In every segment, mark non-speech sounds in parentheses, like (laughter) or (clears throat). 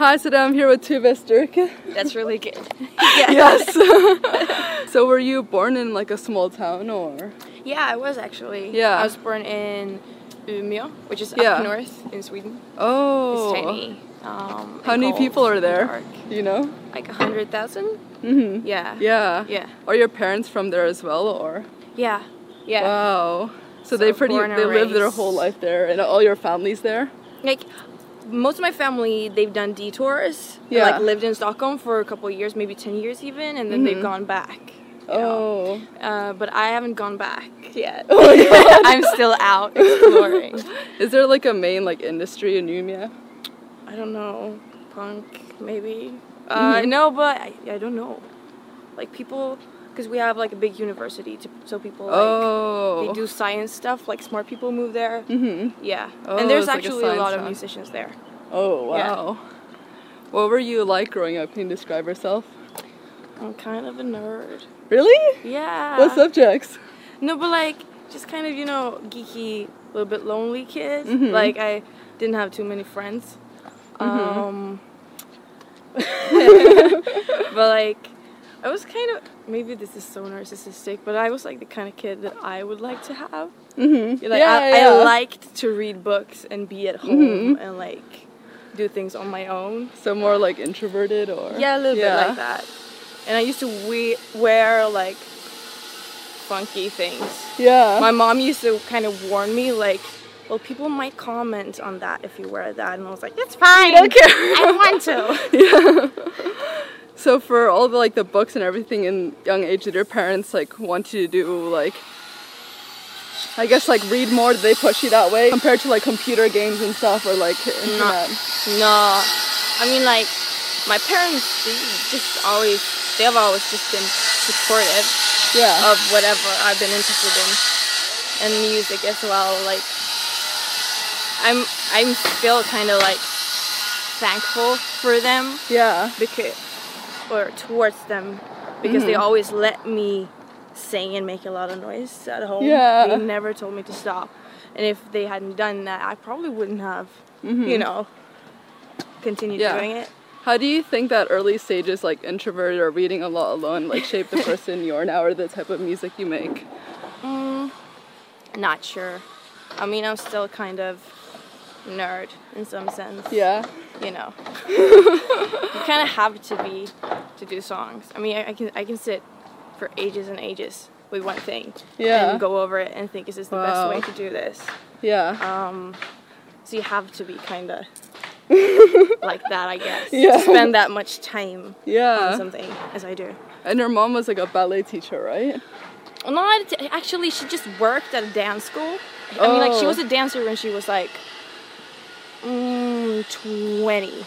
Hi, so I'm here with Tove Styrke. That's really good. (laughs) Yes. (laughs) so, were you born in like a small town or? Yeah, I was actually. Yeah. I was born in Umeå, which is Yeah. up north in Sweden. Oh. It's tiny. Um, How many people are there? dark. You know? Like a hundred thousand. Mm-hmm. Yeah. Yeah. Yeah. Are your parents from there as well, or? Yeah. Yeah. Wow. So, So they pretty they and live their whole life there, and all your family's there. Like most of my family, they've done detours. Yeah. Like lived in Stockholm for a couple of years, maybe ten years even, and then they've gone back. Oh. Uh, but I haven't gone back (laughs) yet. Oh. I'm still out exploring. (laughs) Is there like a main like industry in Umeå? I don't know, punk maybe. Uh, no, but I, I don't know. Like people, because we have like a big university, to, so people like oh. they do science stuff. Like smart people move there. Mhm. Yeah, Oh, and there's it's like a actually a, lot of musicians there. Oh Yeah. wow. What were you like growing up? Can you describe yourself? I'm kind of a nerd. Really? Yeah. What subjects? No, but like just kind of you know geeky, a little bit lonely kid. Mhm. Like I didn't have too many friends. Mm-hmm. Um, (laughs) (laughs) but like I was kind of maybe this is so narcissistic, but I was like the kind of kid that I would like to have. Mhm. Like yeah, I, yeah. I liked to read books and be at home Mhm. and like do things on my own. So more like introverted or? Yeah, a little Yeah. bit like that. And I used to we- wear like funky things. Yeah. My mom used to kind of warn me, like, well, people might comment on that if you wear that. And I was like, it's fine. I don't care. I want to. (laughs) yeah. (laughs) So for all the like the books and everything in young age, that your parents like want you to do like? I guess like read more. They push you that way compared to like computer games and stuff or like internet? No. I mean, like, my parents, they just always, they have always just been supportive Yeah. of whatever I've been interested in. And music as well. Like, I'm, I'm still kind of like thankful for them yeah. because or towards them because they Mhm. always let me sing and make a lot of noise at home. Yeah. They never told me to stop. And if they hadn't done that, I probably wouldn't have, Mhm. you know, continued Yeah. doing it. How do you think that early stages, like introverted or reading a lot alone, like shape the (laughs) person you are now or the type of music you make? Mm, not sure. I mean, I'm still kind of nerd in some sense. Yeah. You know, (laughs) you kind of have to be to do songs. I mean, I, I can I can sit for ages and ages with one thing Yeah. and go over it and think, is this the Wow. best way to do this? Yeah. Um, so you have to be kind of (laughs) like that, I guess. Yeah. To spend that much time Yeah. on something as I do. And your mom was like a ballet teacher, right? Not actually. She just worked at a dance school. I mean, like she Oh. was a dancer when she was like mm, twenty,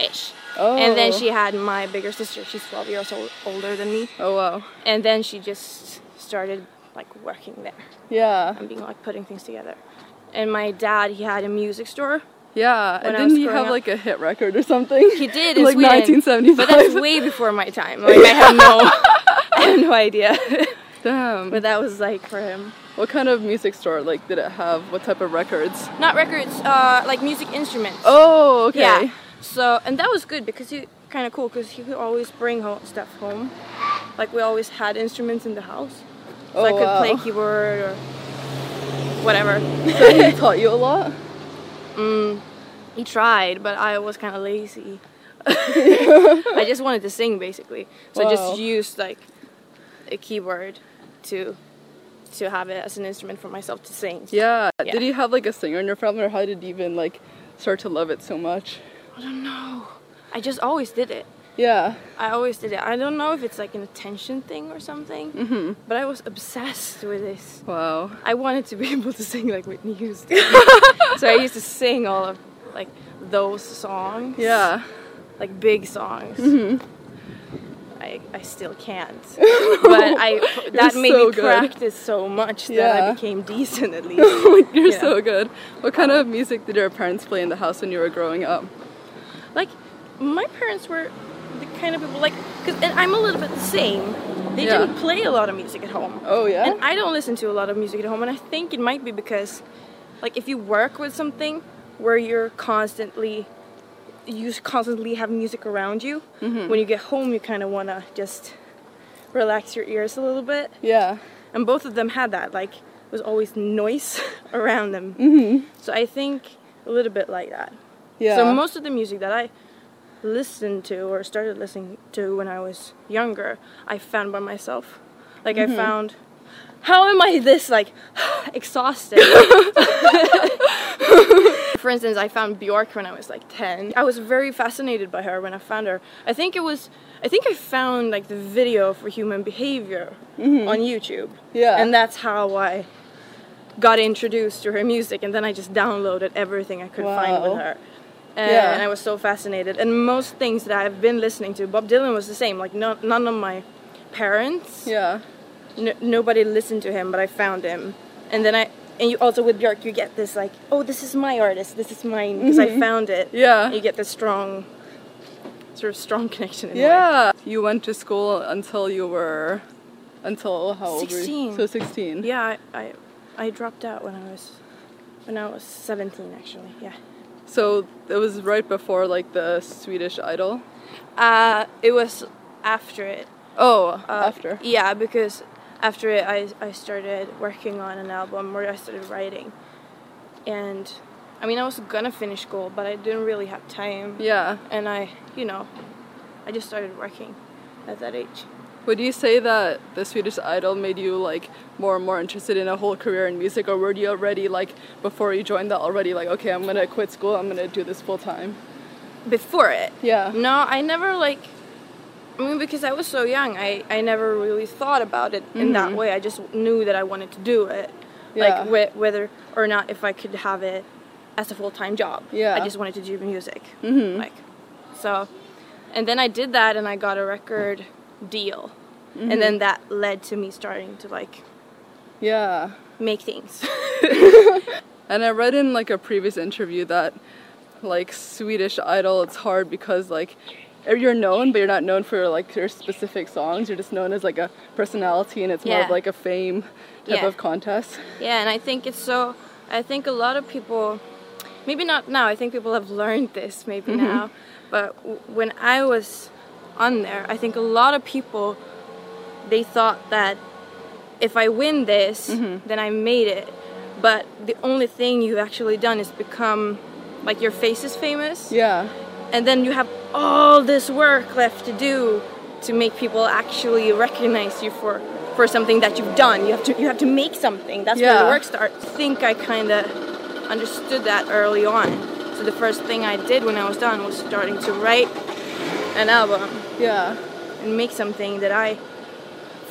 ish. Oh. And then she had my bigger sister. She's twelve years old, older than me. Oh wow. And then she just started like working there Yeah. and being like putting things together. And my dad, he had a music store. Yeah. And didn't he have up- like a hit record or something? He did in like Sweden, 1975. but that's way before my time. Like I have no, (laughs) I have no idea. (laughs) Damn. but that was like for him. What kind of music store like did it have? What type of records? Not records, uh, like music instruments. Oh, okay. Yeah. So and that was good because he kind of cool because he could always bring home stuff home. Like we always had instruments in the house, so Oh, I could wow. play keyboard or whatever. (laughs) So he (laughs) taught you a lot. Mm, he tried, but I was kind of lazy. (laughs) I just wanted to sing basically, so I just used like a keyboard to to have it as an instrument for myself to sing. Yeah. Yeah. Did you have like a singer in your family, or how did you even like start to love it so much? I don't know. I just always did it. Yeah. I always did it. I don't know if it's like an attention thing or something, mm -hmm. but I was obsessed with this. Wow. I wanted to be (laughs) able to sing like Whitney Houston. (laughs) so I used to sing all of like those songs. Yeah. Like big songs. Mhm. I, I still can't. (laughs) but I that You're made so me good. practice so much that Yeah. I became decent at (laughs) least. You're Yeah. so good. What kind of music did your parents play in the house when you were growing up? like my parents were the kind of people like because and I'm a little bit the same. They Yeah. didn't play a lot of music at home. Oh yeah. And I don't listen to a lot of music at home, and I think it might be because, like, if you work with something where you're constantly, you constantly have music around you, Mm-hmm. when you get home, you kind of want to just relax your ears a little bit. yeah. And both of them had that, like, there was always noise (laughs) around them. Mhm. So I think a little bit like that. Yeah. So most of the music that I listened to or started listening to when I was younger, I found by myself. Like Mm-hmm. I found how am I this like (sighs) exhausted? (laughs) (laughs) For instance, I found Björk when I was like 10. I was very fascinated by her when I found her. I think it was I think I found like the video for human behavior on YouTube. Mm-hmm. Yeah. And that's how I got introduced to her music and then I just downloaded everything I could find with her. And, Yeah. and I was so fascinated. And most things that I've been listening to, Bob Dylan was the same. Like no, none of my parents, yeah. n- nobody listened to him, but I found him. And then I, and you also with Björk, you get this like, oh, this is my artist, this is mine, because I found it. Mm-hmm. Yeah. You get this strong, sort of strong connection. In a way. Yeah. You went to school until you were, until how old were you? 16. So 16. Yeah, I, I, I dropped out when I was, when I was 17 actually. Yeah. So it was right before like the Swedish Idol. Uh, it was after it. Oh, Uh, after. Yeah, because after it, I, I started working on an album where I started writing. And I mean, I was gonna finish school, but I didn't really have time. Yeah. And I, you know, I just started working at that age. Would you say that the Swedish Idol made you like more and more interested in a whole career in music, or were you already like before you joined that already like okay, I'm gonna quit school, I'm gonna do this full time? Before it, Yeah. no, I never like. I mean, because I was so young, I, I never really thought about it in that Mhm. way. I just knew that I wanted to do it. Yeah. Like, wh- whether or not if I could have it as a full time job. Yeah. I just wanted to do music. Mhm. Like, so, and then I did that and I got a record deal. And then that led to me starting to like Yeah. make things. (laughs) And I read in like a previous interview that like Swedish Idol it's hard because like you're known but you're not known for like your specific songs. You're just known as like a personality and it's more of like a fame type Yeah. of contest. yeah, and I think it's so. I think a lot of people, maybe not now. I think people have learned this maybe Mm-hmm. now, but w- when I was on there, I think a lot of people they thought that if I win this, Mm-hmm. then I made it. But the only thing you've actually done is become like your face is famous. Yeah. And then you have all this work left to do to make people actually recognize you for for something that you've done. You have to you have to make something. That's where the work starts. I think I kind of understood that early on. So the first thing I did when I was done was starting to write an album Yeah. and make something that I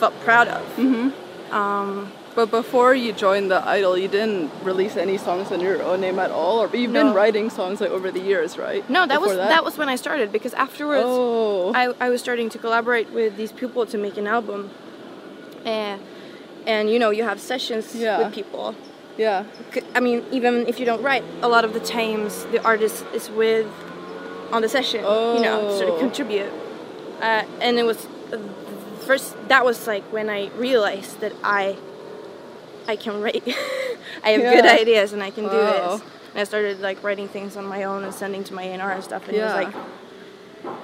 felt proud of. Mm-hmm. Um, But before you joined the Idol, you didn't release any songs under your own name at all, or you've been writing songs like over the years, right? no, that was Before that? was when I started because afterwards Oh. I, I was starting to collaborate with these people to make an album. And, and you know, you have sessions Yeah. with people. yeah. I mean, even if you don't write, a lot of the times the artist is with on the session, you know, sort Oh. of contribute. Uh, and it was uh, first, that was like when I realized that I I can write. (laughs) I have good ideas and I can do Wow. this. And I started like writing things on my own and sending to my A&R and stuff. And Yeah. it was like,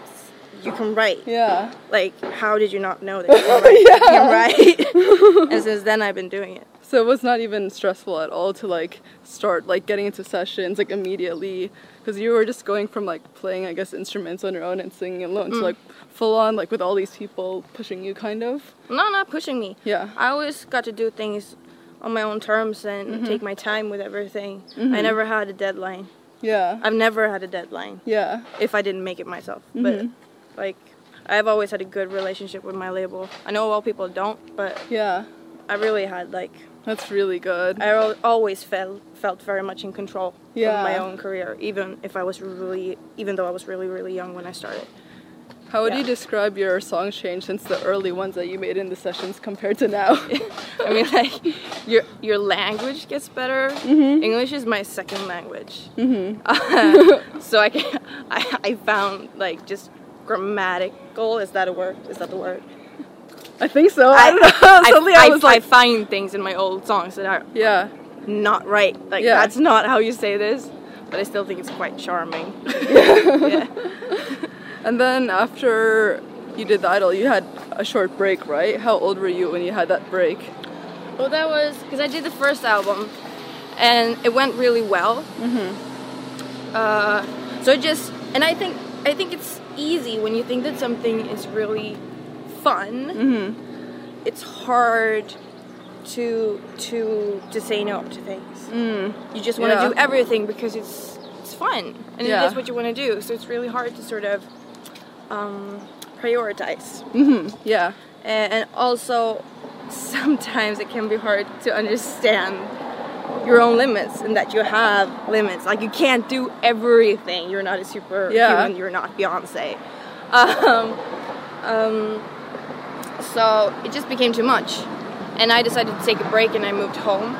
you can write Yeah. like how did you not know that (laughs) you can write? You can write? (laughs) and since then I've been doing it. So it was not even stressful at all to like start like getting into sessions like immediately because you were just going from like playing I guess instruments on your own and singing alone Mm. to like full on like with all these people pushing you kind of. No, not pushing me. Yeah. I always got to do things on my own terms and Mm-hmm. take my time with everything. I never had a deadline. Yeah. I've never had a deadline Yeah. if I didn't make it myself. Mm-hmm. But like I've always had a good relationship with my label. I know a lot of people don't, but Yeah. I really had like That's really good. I always felt felt very much in control Yeah. of my own career, even if I was really, even though I was really really young when I started. How would Yeah. you describe your song change since the early ones that you made in the sessions compared to now? (laughs) I mean, like your your language gets better. Mm-hmm. English is my second language, mm-hmm. (laughs) so I can I, I found like just grammatical. Is that a word? Is that the word? I think so. I, don't know. (laughs) I, I, I- was I like, find things in my old songs that are yeah, not right. Like Yeah. that's not how you say this, but I still think it's quite charming. yeah. And then after you did the idol, you had a short break, right? How old were you when you had that break? Well, that was because I did the first album, and it went really well. Mm-hmm. Uh, so it just, and I think I think it's easy when you think that something is really fun. Mm-hmm. It's hard to to to say no to things. Mm. You just want to Yeah. do everything because it's it's fun and Yeah. it is what you want to do. So it's really hard to sort of um, prioritize. Mm-hmm. Yeah. and and also (laughs) sometimes it can be hard to understand your own limits and that you have limits like you can't do everything you're not a superhuman. Yeah. you're not beyonce (laughs) um, um, so it just became too much and i decided to take a break and i moved home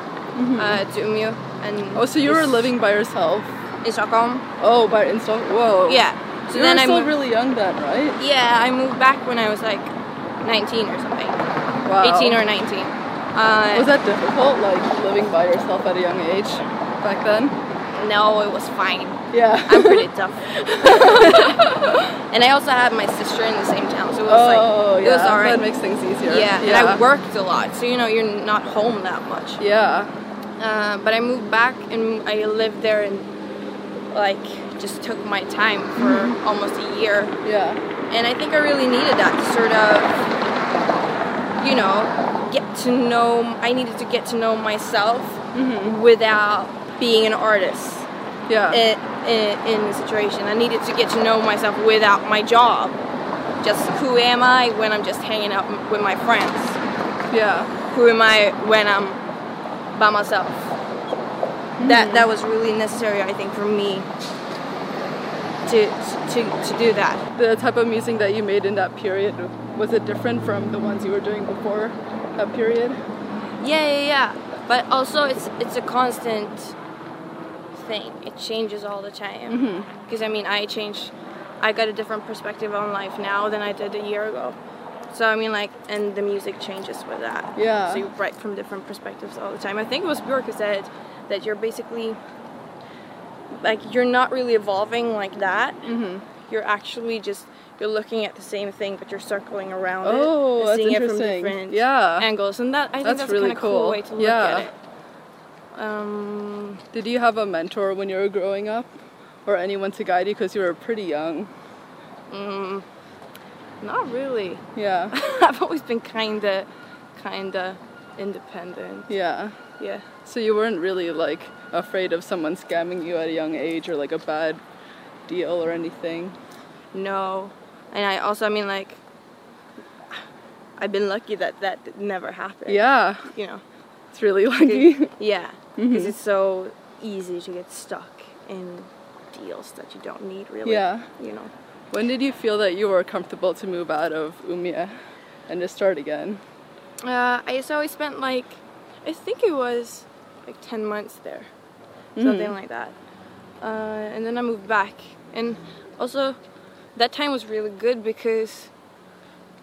uh, to umeå and Mm-hmm. Oh, so you were living by yourself? in stockholm Oh, by install. Whoa. yeah so you then were i still moved really young then, right? yeah i moved back when i was like 19 or something Wow. 18 or 19 uh, Was that difficult, like living by yourself at a young age back then? No, it was fine. Yeah. I'm pretty (laughs) tough. and I also had my sister in the same town, so it was oh, like yeah. it was alright. That makes things easier. yeah, and I worked a lot, so you know you're not home that much. Yeah. Uh, but I moved back and I lived there and like just took my time for Mm-hmm. almost a year, Yeah. and I think I really needed that to sort of, you know, get to know. I needed to get to know myself Mm-hmm. without being an artist. Yeah. in, in, in the situation. I needed to get to know myself without my job. Just who am I when I'm just hanging out with my friends? yeah. Who am I when I'm by myself? That that was really necessary, I think, for me to to to do that. The type of music that you made in that period was it different from the ones you were doing before that period? Yeah, yeah, yeah. But also, it's it's a constant thing. It changes all the time. Mm-hmm. Because I mean, I changed, I got a different perspective on life now than I did a year ago. So I mean, like, and the music changes with that. Yeah. So you write from different perspectives all the time. I think it was Björk who said that you're basically like you're not really evolving like that. Mm-hmm. You're actually just you're looking at the same thing, but you're circling around Oh, it, and that's seeing it from different Yeah. angles, and that I think That's that's, really a cool. cool. way to look Yeah. at it. Um, Did you have a mentor when you were growing up, or anyone to guide you? Because you were pretty young. mm, not really. Yeah. (laughs) I've always been kinda, kinda independent. yeah. Yeah. So you weren't really like afraid of someone scamming you at a young age or like a bad deal or anything. No, and I also, I mean, like, I've been lucky that that never happened. Yeah. You know. It's really lucky. (laughs) Yeah. Because Mhm. it's so easy to get stuck in deals that you don't need, really. Yeah. You know. when did you feel that you were comfortable to move out of Umeå and to start again? Uh, I so I spent like, I think it was like ten months there, something Mhm. like that. Uh, and then I moved back, and also that time was really good because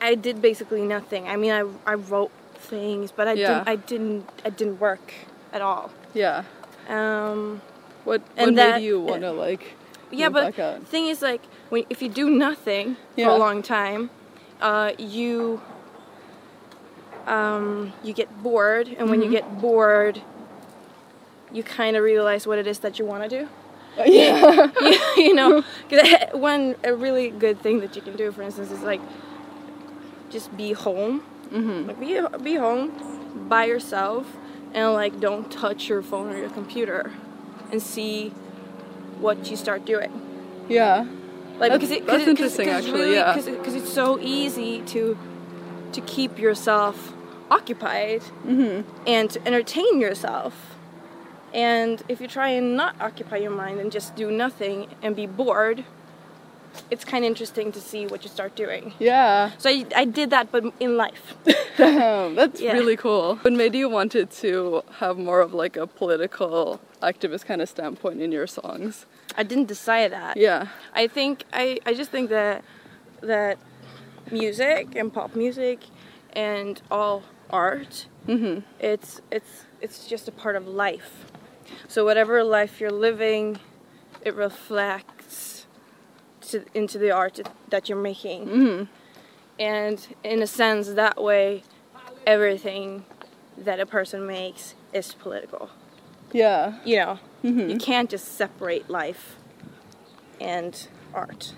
I did basically nothing. I mean, I I wrote things, but I Yeah. didn't I didn't I didn't work at all. Yeah. Um, What And what that- you want to like yeah, but back out? the thing is like when if you do nothing for a long time, uh, you um, you get bored, and when you Mhm. get bored, you kind of realize what it is that you want to do. (laughs) yeah. (laughs) you, you know, because one a really good thing that you can do, for instance, is like just be home, mhm. like be be home by yourself, and like don't touch your phone or your computer, and see what you start doing. Yeah. Like That's- because it, that's it- interesting, cause actually, Really, yeah. Because it's so easy to to keep yourself occupied Mhm. and to entertain yourself. And if you try and not occupy your mind and just do nothing and be bored, it's kind of interesting to see what you start doing. Yeah. So I, I did that, but in life. (laughs) Damn, that's Yeah. really cool. What made you wanted to have more of like a political activist kind of standpoint in your songs? I didn't decide that. Yeah. I think I, I just think that that music and pop music and all art Mm-hmm. it's it's it's just a part of life. So whatever life you're living, it reflects to, into the art that you're making. Mm-hmm. And in a sense, that way, everything that a person makes is political. Yeah. You know, Mm-hmm. you can't just separate life and art.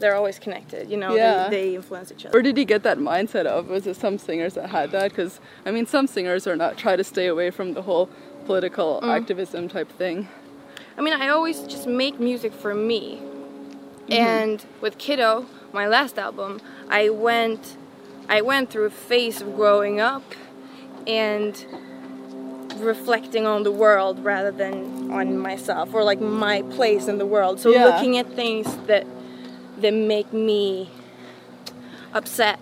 They're always connected. You know, Yeah. they, they influence each other. Where did you get that mindset of? Was it some singers that had that? Because I mean, some singers are not try to stay away from the whole political Mm. activism type thing. I mean, I always just make music for me. And with Kiddo, my last album, I went I went through a phase of growing up and reflecting on the world rather than on myself or like my place in the world. So Yeah. looking at things that that make me upset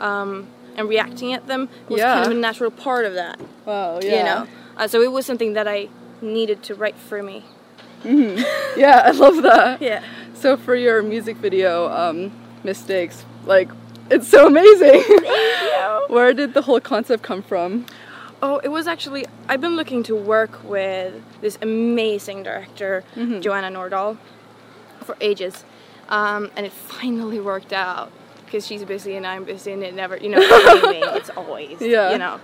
um, and reacting at them was Yeah. kind of a natural part of that. Wow. Yeah. You know, uh, so it was something that I needed to write for me. Yeah, I love that. (laughs) Yeah. So for your music video, um, mistakes, like it's so amazing. (laughs) Where did the whole concept come from? Oh, it was actually. I've been looking to work with this amazing director, Joanna Nordahl, for ages, um, and it finally worked out because she's busy and I'm busy, and it never, you know, it's (laughs) always, Yeah. you know.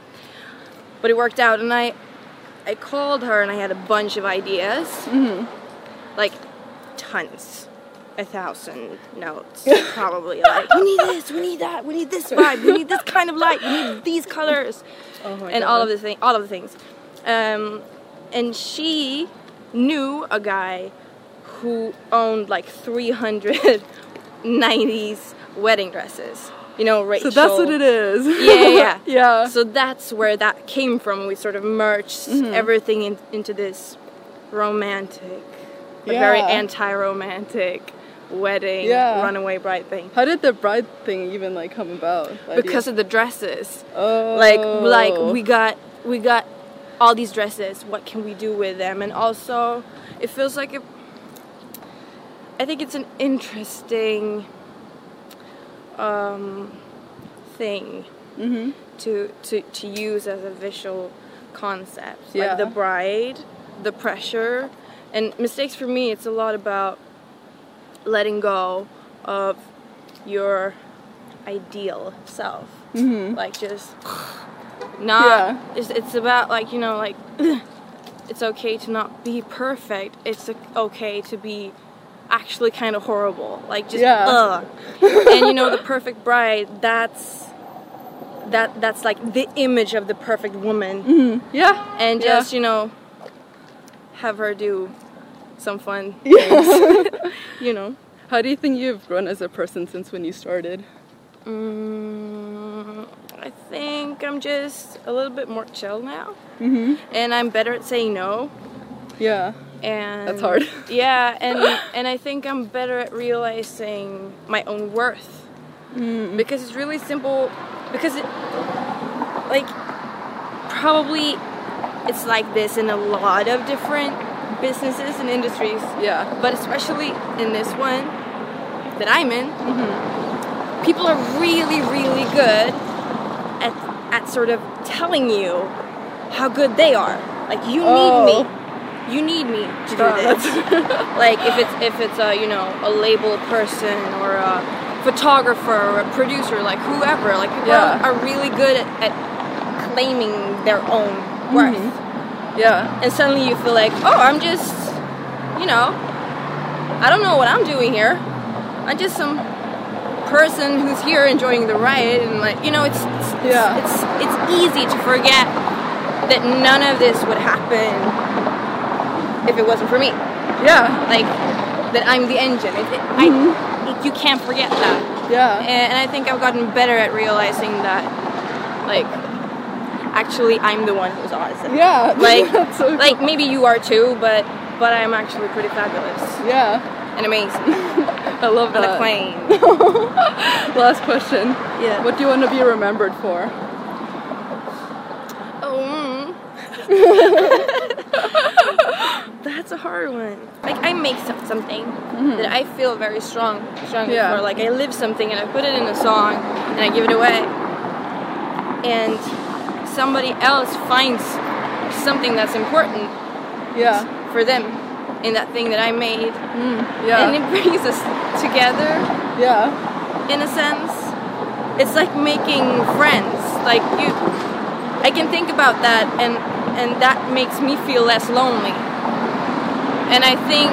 But it worked out, and I, I called her, and I had a bunch of ideas, like tons. A thousand notes, (laughs) probably. Like, we need this, we need that, we need this vibe, we need this kind of light, we need these colors Oh and all of the thing, all of the things. Um, and she knew a guy who owned like 300 90s (laughs) wedding dresses. You know, right. So that's what it is. Yeah, yeah, (laughs) yeah. So that's where that came from. We sort of merged Mm-hmm. everything in, into this romantic, a very anti-romantic wedding Yeah. runaway bride thing. How did the bride thing even like come about? the idea? Because of the dresses. oh, like like we got we got all these dresses what can we do with them and also it feels like a, i think it's an interesting um, thing Mhm. to, to to use as a visual concept Yeah. like the bride the pressure and mistakes for me it's a lot about letting go of your ideal self Mhm. like just not Yeah. it's, it's about like you know like (clears throat) it's okay to not be perfect it's okay to be actually kind of horrible like just Yeah. ugh. and you know the perfect bride that's that that's like the image of the perfect woman Mhm. Yeah. and Yeah. just you know have her do some fun Yeah. (laughs) things you know How do you think you've grown as a person since when you started? Mm, I think I'm just a little bit more chill now, Mhm. and I'm better at saying no. Yeah. And That's hard. (laughs) Yeah, and and I think I'm better at realizing my own worth Mm. because it's really simple. Because it, like, probably it's like this in a lot of different businesses and industries, Yeah. but especially in this one that I'm in, people are really, really good at, at sort of telling you how good they are. Like you Oh. need me, you need me to do this. (laughs) like if it's if it's a you know a label person or a photographer or a producer, like whoever, like people Yeah. are, really good at, at claiming their own worth mm-hmm. Yeah. and suddenly you feel like, oh, I'm just, you know, I don't know what I'm doing here. I'm just some person who's here enjoying the ride, and like, you know, it's it's Yeah. it's, it's easy to forget that none of this would happen if it wasn't for me. Yeah. Like that I'm the engine. It, it, I, it, you can't forget that Yeah. and, and I think I've gotten better at realizing that, like, actually I'm the one who's awesome. Yeah. (laughs) Like, so like maybe you are too, but but I'm actually pretty fabulous Yeah. and amazing. (laughs) I love that. a plane. Last question. Yeah. What do you want to be remembered for? Oh, mm. (laughs) (laughs) that's a hard one. Like I make some- something mm-hmm. that I feel very strong, strongly Yeah. for. Like I live something and I put it in a song and I give it away, and somebody else finds something that's important Yeah. for them in that thing that I made, mm, Yeah. and it brings us together yeah. in a sense. It's like making friends. Like you, I can think about that, and and that makes me feel less lonely. And I think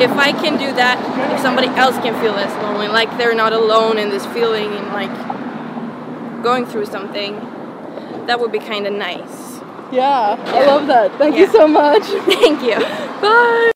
if I can do that, if somebody else can feel less lonely, like they're not alone in this feeling and like going through something, that would be kind of nice. Yeah. I love that. Thank you so much. (laughs) Thank you. Bye.